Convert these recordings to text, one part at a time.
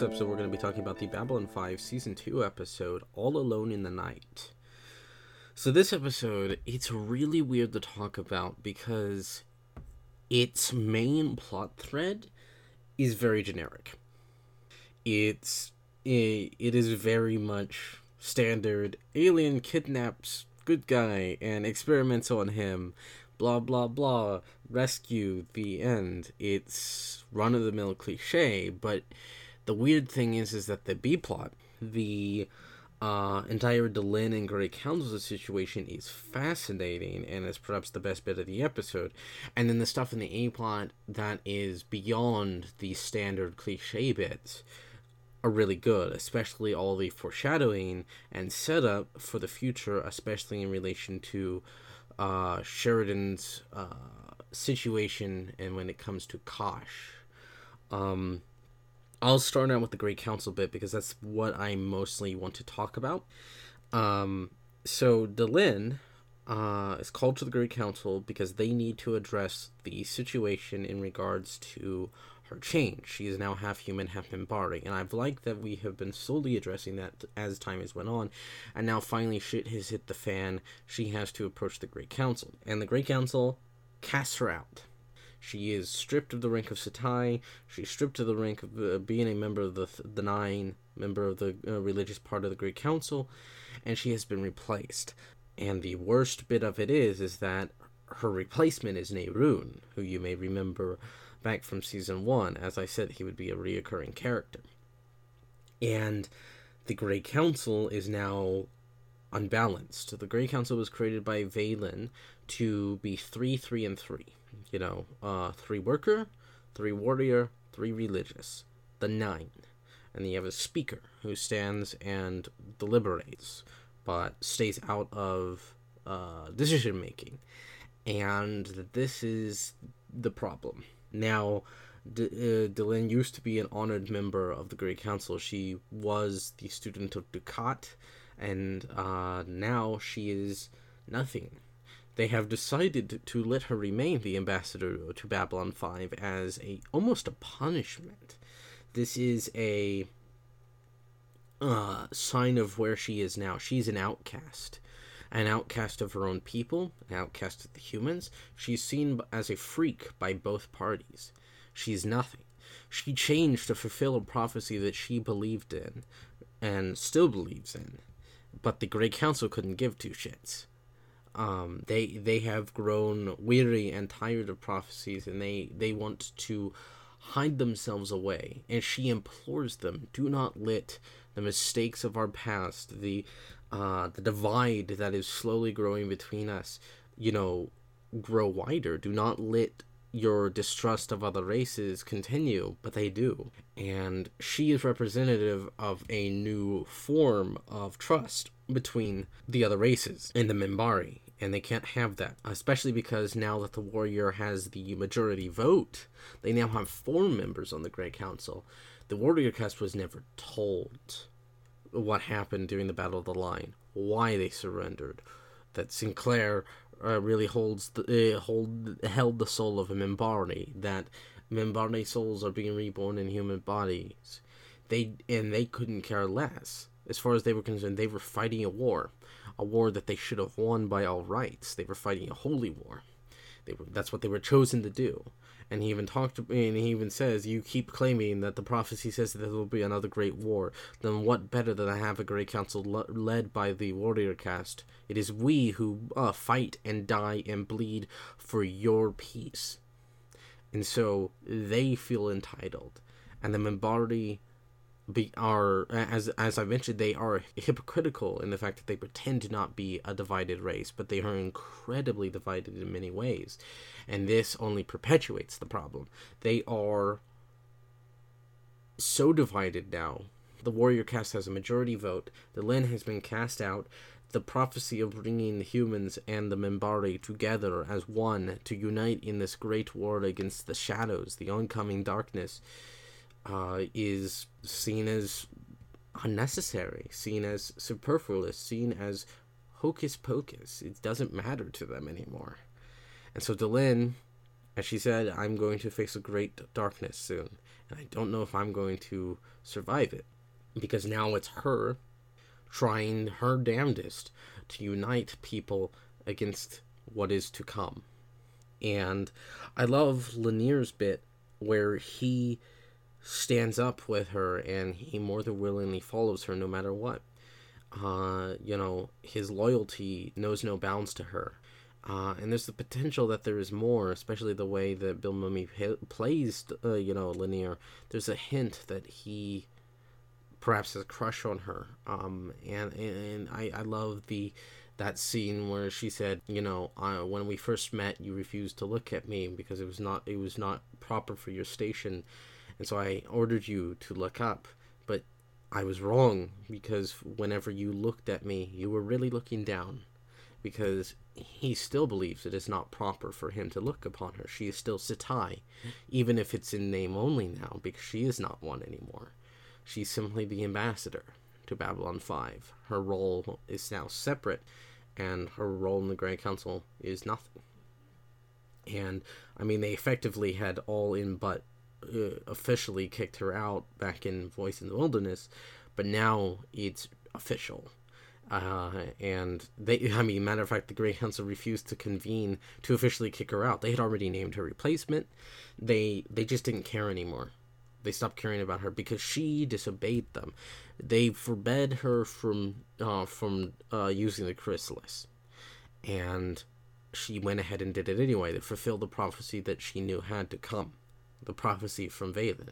This episode, we're going to be talking about the Babylon 5 Season 2 episode, All Alone in the Night. So, this episode, it's really weird to talk about because its main plot thread is very generic. It's. It, it is very much standard alien kidnaps good guy and experiments on him blah blah blah rescue the end it's run of the mill cliche but the weird thing is is that the b plot the uh, entire Delenn and Grey Council situation is fascinating and is perhaps the best bit of the episode. And then the stuff in the A plot that is beyond the standard cliche bits are really good, especially all the foreshadowing and setup for the future, especially in relation to uh, Sheridan's uh, situation and when it comes to Kosh. Um, I'll start out with the Grey Council bit because that's what I mostly want to talk about. Um, so Delenn uh, is called to the Grey Council because they need to address the situation in regards to her change. She is now half human, half Minbari, and I've liked that we have been slowly addressing that as time has went on, and now finally shit has hit the fan. She has to approach the Grey Council, and the Grey Council casts her out. She is stripped of the rank of Satai. She's stripped of the rank of uh, being a member of the the Nine, member of the uh, religious part of the Grey Council, and she has been replaced. And the worst bit of it is, is that her replacement is Neroon, who you may remember back from season one. As I said, he would be a reoccurring character. And the Grey Council is now unbalanced. The Grey Council was created by Valen to be three, three, and three. You know, uh, three worker, three warrior, three religious. The nine. And then you have a speaker who stands and deliberates, but stays out of uh, decision making. And this is the problem. Now, D- uh, used to be an honored member of the Grey Council. She was the student of Dukhat, and uh, now she is nothing. They have decided to let her remain the ambassador to Babylon 5 as a almost a punishment. This is a uh, sign of where she is now. She's an outcast an outcast of her own people, an outcast of the humans. She's seen as a freak by both parties. She's nothing. She changed to fulfill a prophecy that she believed in and still believes in, but the Grey Council couldn't give two shits. Um, they they have grown weary and tired of prophecies, and they they want to hide themselves away. And she implores them: do not let the mistakes of our past, the uh, the divide that is slowly growing between us, you know, grow wider. Do not let your distrust of other races continue, but they do. And she is representative of a new form of trust between the other races and the Minbari. And they can't have that, especially because now that the warrior has the majority vote, they now have four members on the Grey Council. The warrior caste was never told what happened during the Battle of the Line, why they surrendered, that Sinclair uh, really holds the uh, hold held the soul of a Minbari, that Minbari souls are being reborn in human bodies. They and they couldn't care less. As far as they were concerned, they were fighting a war, a war that they should have won by all rights. They were fighting a holy war. Were, that's what they were chosen to do and he even talked and he even says you keep claiming that the prophecy says that there will be another great war. Then what better than to have a great council led by the warrior caste? It is we who uh, fight and die and bleed for your peace. And so they feel entitled. And the Minbari be are as as I mentioned they are hypocritical in the fact that they pretend to not be a divided race but they are incredibly divided in many ways. And this only perpetuates the problem. They are so divided now. The warrior caste has a majority vote. Delenn has been cast out. The prophecy of bringing the humans and the Minbari together as one to unite in this great war against the shadows the oncoming darkness uh, is seen as unnecessary, seen as superfluous, seen as hocus pocus. It doesn't matter to them anymore. And so Delenn As she said, I'm going to face a great darkness soon, and I don't know if I'm going to survive it. Because now it's her trying her damnedest to unite people against what is to come. And I love Lennier's bit where he stands up with her and he more than willingly follows her no matter what. Uh, you know, his loyalty knows no bounds to her. Uh, and there's the potential that there is more, especially the way that Bill Mumy plays, uh, you know, Lennier. There's a hint that he perhaps has a crush on her. Um, and, and I, I love the that scene where she said, you know, when we first met, you refused to look at me because it was not it was not proper for your station, and so I ordered you to look up. But I was wrong because whenever you looked at me, you were really looking down, because he still believes it is not proper for him to look upon her. She is still Satai, even if it's in name only now, because she is not one anymore. She's simply the ambassador to Babylon 5. Her role is now separate and her role in the Grand Council is nothing. And I mean, they effectively had all in but uh, officially kicked her out back in Voice in the Wilderness, but now it's official. Uh, and they, I mean, matter of fact, the Grey Council refused to convene to officially kick her out. They had already named her replacement. They, they just didn't care anymore. They stopped caring about her because she disobeyed them they forbade her from uh, from uh, using the chrysalis, and she went ahead and did it anyway They fulfilled the prophecy that she knew had to come, the prophecy from Valen,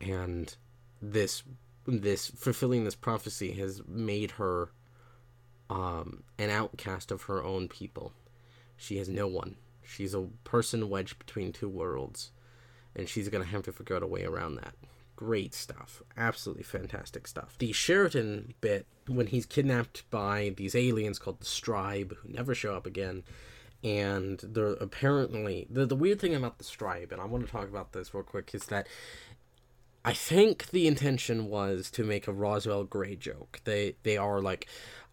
and this this fulfilling this prophecy has made her um, an outcast of her own people. She has no one. She's a person wedged between two worlds, and she's gonna have to figure out a way around that great stuff. Absolutely fantastic stuff. The Sheridan bit, when he's kidnapped by these aliens called the Streib, who never show up again, and they're apparently the the weird thing about the Streib, and I want to talk about this real quick, is that I think the intention was to make a Roswell Gray joke. They they are like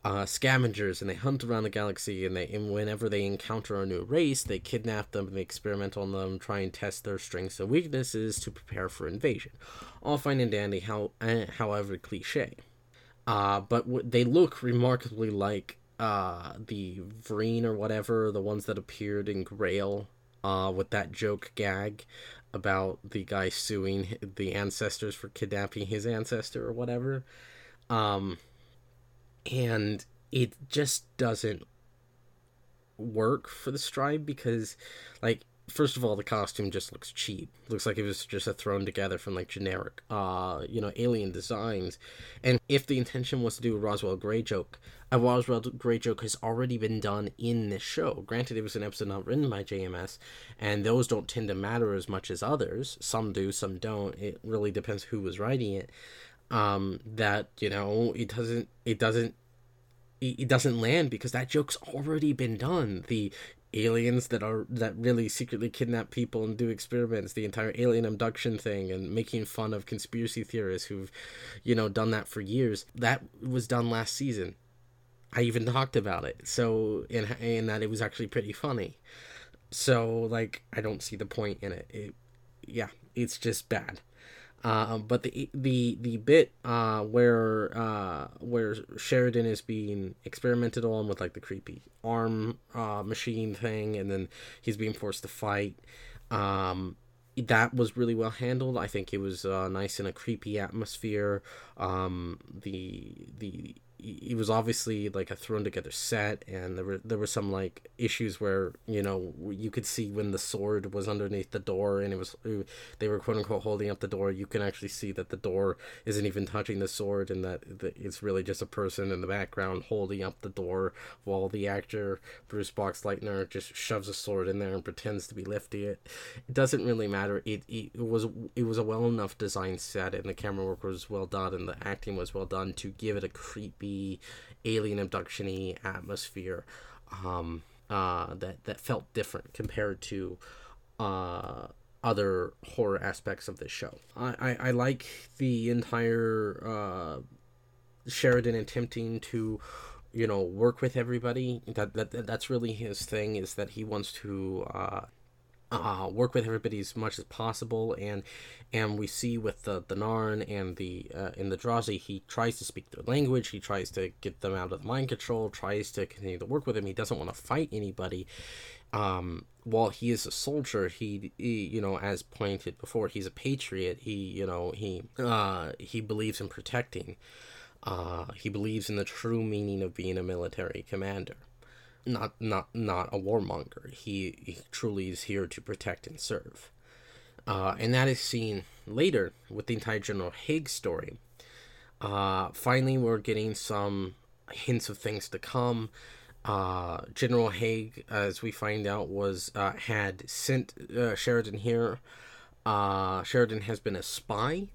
uh, scavengers and they hunt around the galaxy and they and whenever they encounter a new race they kidnap them and they experiment on them try and test their strengths and weaknesses to prepare for invasion all fine and dandy how eh, however cliche uh, but w- they look remarkably like uh, the Vreen or whatever the ones that appeared in Grail uh, with that joke gag about the guy suing the ancestors for kidnapping his ancestor or whatever. Um, and it just doesn't work for the Streib because like first of all the costume just looks cheap. Looks like it was just a thrown together from like generic uh you know alien designs. And if the intention was to do a roswell gray joke a roswell gray joke has already been done in this show. Granted it was an episode not written by jms and those don't tend to matter as much as others. Some do some don't. It really depends who was writing it. Um, that you know it doesn't it doesn't it doesn't land because that joke's already been done. The aliens that are that really secretly kidnap people and do experiments, the entire alien abduction thing, and making fun of conspiracy theorists who've, you know, done that for years. That was done last season. I even talked about it. So and and that it was actually pretty funny. So like I don't see the point in it. It yeah, it's just bad. Uh, but the the the bit uh, where uh, where Sheridan is being experimented on with like the creepy arm uh, machine thing, and then he's being forced to fight. Um, that was really well handled. I think it was uh, nice in a creepy atmosphere. Um, the the it was obviously like a thrown together set and there were there were some like issues where you know you could see when the sword was underneath the door and it was they were quote unquote holding up the door. You can actually see that the door isn't even touching the sword and that it's really just a person in the background holding up the door while the actor Bruce Boxleitner just shoves a sword in there and pretends to be lifting it. It doesn't really matter. It, it was it was a well enough designed set and the camera work was well done and the acting was well done to give it a creepy alien abduction atmosphere um, uh, that that felt different compared to uh, other horror aspects of this show. I, I, I like the entire uh, Sheridan attempting to you know work with everybody that, that that's really his thing is that he wants to uh, work with everybody as much as possible, and and we see with the the Narn and the uh, in the Drazi, he tries to speak their language, he tries to get them out of the mind control, tries to continue to work with him. He doesn't want to fight anybody. Um, while he is a soldier, he, he, you know, as pointed before, he's a patriot. He, you know, he uh, he believes in protecting. Uh, he believes in the true meaning of being a military commander not not not a warmonger. He, he truly is here to protect and serve. Uh, and that is seen later with the entire General Hague story. Uh, finally, we're getting some hints of things to come. Uh, General Hague, as we find out, was uh, had sent uh, Sheridan here. Uh, Sheridan has been a spy,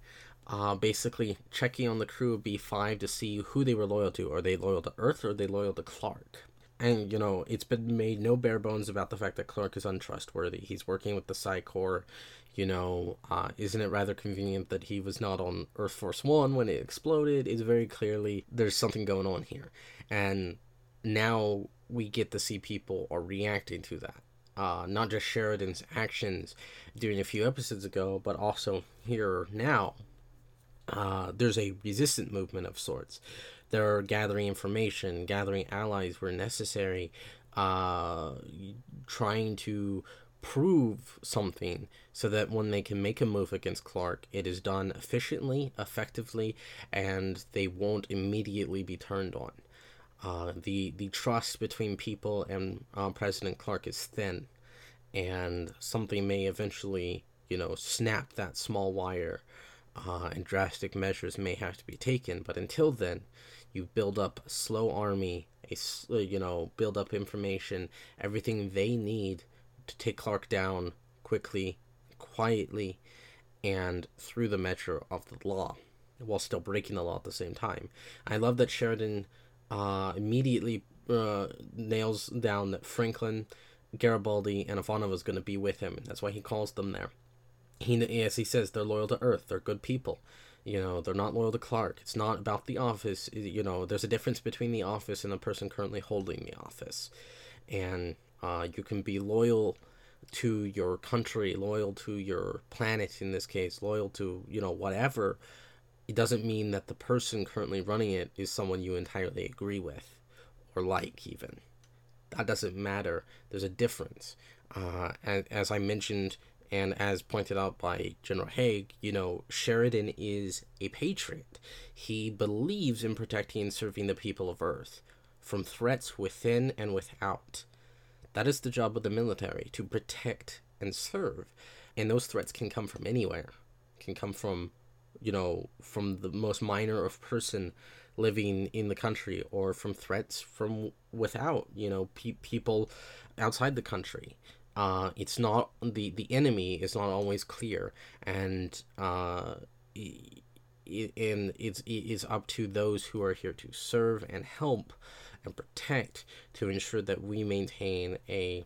basically checking on the crew of B5 to see who they were loyal to. Are they loyal to Earth or are they loyal to Clark? And you know it's been made no bare bones about the fact that Clark is untrustworthy. He's working with the Psi Corps. You know, uh, isn't it rather convenient that he was not on Earth Force One when it exploded? It's very clearly there's something going on here, and now we get to see people are reacting to that. Uh, not just Sheridan's actions during a few episodes ago, but also here now. Uh, there's a resistant movement of sorts they're gathering information, gathering allies where necessary, uh, trying to prove something so that when they can make a move against Clark, it is done efficiently, effectively, and they won't immediately be turned on. Uh, the the trust between people and uh, President Clark is thin, and something may eventually, you know, snap that small wire, uh, and drastic measures may have to be taken. But until then, you build up a slow army, a uh, you know build up information, everything they need to take Clark down quickly, quietly, and through the measure of the law, while still breaking the law at the same time. I love that Sheridan uh, immediately uh, nails down that Franklin, Garibaldi, and Ivanova is going to be with him. That's why he calls them there. He, as he says, they're loyal to Earth. They're good people. You know, they're not loyal to Clark. It's not about the office. You know, there's a difference between the office and the person currently holding the office. And uh, you can be loyal to your country, loyal to your planet in this case, loyal to, you know, whatever. It doesn't mean that the person currently running it is someone you entirely agree with or like, even. That doesn't matter. There's a difference. Uh, as I mentioned and as pointed out by General Hague, you know, Sheridan is a patriot. He believes in protecting and serving the people of Earth from threats within and without. That is the job of the military to protect and serve. And those threats can come from anywhere. Can come from, you know, from the most minor of person living in the country or from threats from without, you know, pe- people outside the country uh, it's not the the enemy is not always clear, and uh, and it's it is up to those who are here to serve and help and protect to ensure that we maintain a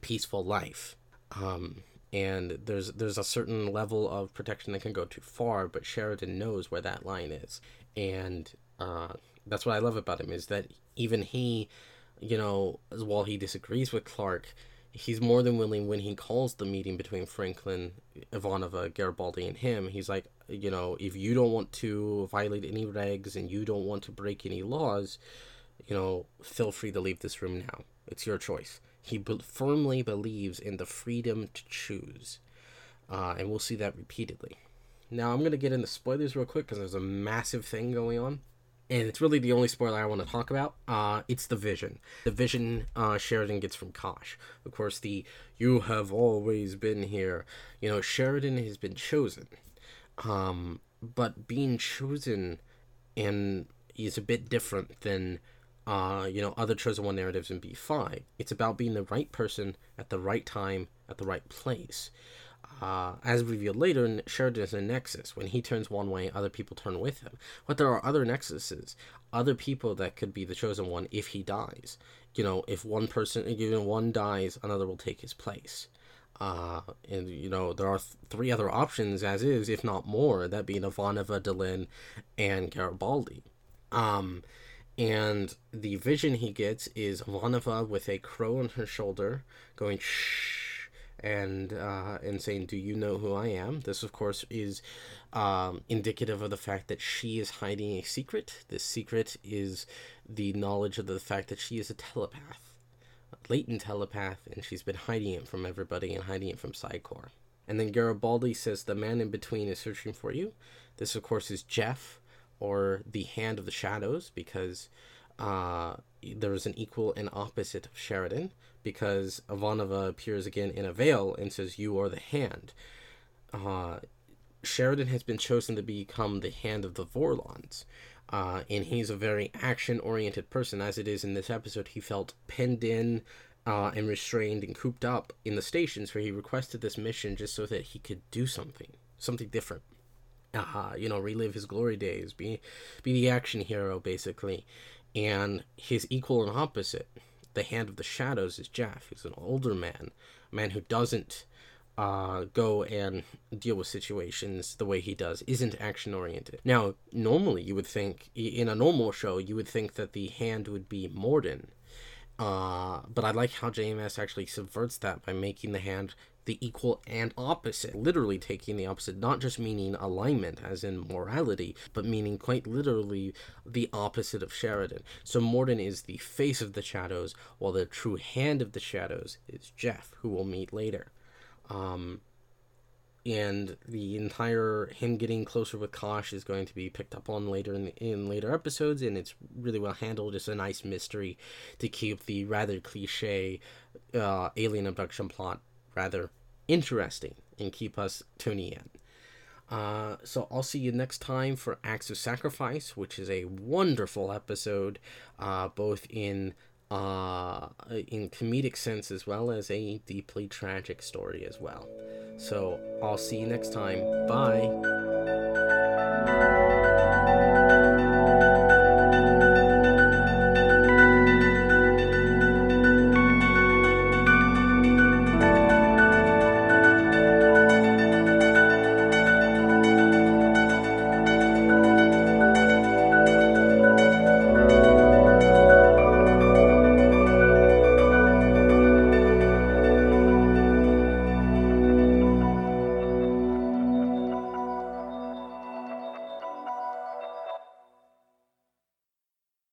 peaceful life. Um, and there's there's a certain level of protection that can go too far, but Sheridan knows where that line is, and uh, that's what I love about him is that even he, you know, while he disagrees with Clark, he's more than willing when he calls the meeting between Franklin, Ivanova, Garibaldi, and him. He's like, you know, if you don't want to violate any regs and you don't want to break any laws, you know, feel free to leave this room now. It's your choice. He be- firmly believes in the freedom to choose, uh, and we'll see that repeatedly. Now I'm gonna get into spoilers real quick because there's a massive thing going on and it's really the only spoiler I want to talk about. Uh, it's the vision. The vision uh, Sheridan gets from Kosh. Of course, the "You have always been here." You know, Sheridan has been chosen, um, but being chosen and is a bit different than uh, you know other chosen one narratives in B five. It's about being the right person at the right time at the right place. Uh, as revealed later, Sheridan is a nexus. When he turns one way, other people turn with him. But there are other nexuses, other people that could be the chosen one if he dies. You know, if one person, even one dies, another will take his place. Uh, and you know there are th- three other options as is, if not more, that being Ivanova, Delenn, and Garibaldi. Um, and the vision he gets is Ivanova with a crow on her shoulder, going shh and uh, and saying, "Do you know who I am?" This, of course, is um, indicative of the fact that she is hiding a secret. This secret is the knowledge of the fact that she is a telepath, a latent telepath, and she's been hiding it from everybody and hiding it from Psi Corps. And then Garibaldi says, "The man in between is searching for you." This, of course, is Jeff, or the Hand of the Shadows, because uh, there is an equal and opposite of Sheridan because Ivanova appears again in a veil and says, You are the hand. Uh, Sheridan has been chosen to become the hand of the Vorlons. Uh, and he's a very action oriented person, as it is in this episode. He felt penned in uh, and restrained and cooped up in the stations where he requested this mission just so that he could do something, something different. Uh, you know, relive his glory days, be be the action hero basically. And his equal and opposite, the hand of the shadows is Jeff, who's an older man, a man who doesn't uh, go and deal with situations the way he does, isn't action oriented. Now, normally you would think, in a normal show, you would think that the hand would be Morden. Uh, but I like how JMS actually subverts that by making the hand the equal and opposite, literally taking the opposite, not just meaning alignment as in morality, but meaning quite literally the opposite of Sheridan. So Morden is the face of the shadows, while the true hand of the shadows is Jeff, who we'll meet later. Um, and the entire him getting closer with Kosh is going to be picked up on later in, in later episodes, and it's really well handled. It's a nice mystery to keep the rather cliche uh, alien abduction plot rather interesting and keep us tuning in. Uh, so I'll see you next time for Acts of Sacrifice, which is a wonderful episode, uh, both in uh, in comedic sense as well as a deeply tragic story as well. So I'll see you next time. Bye.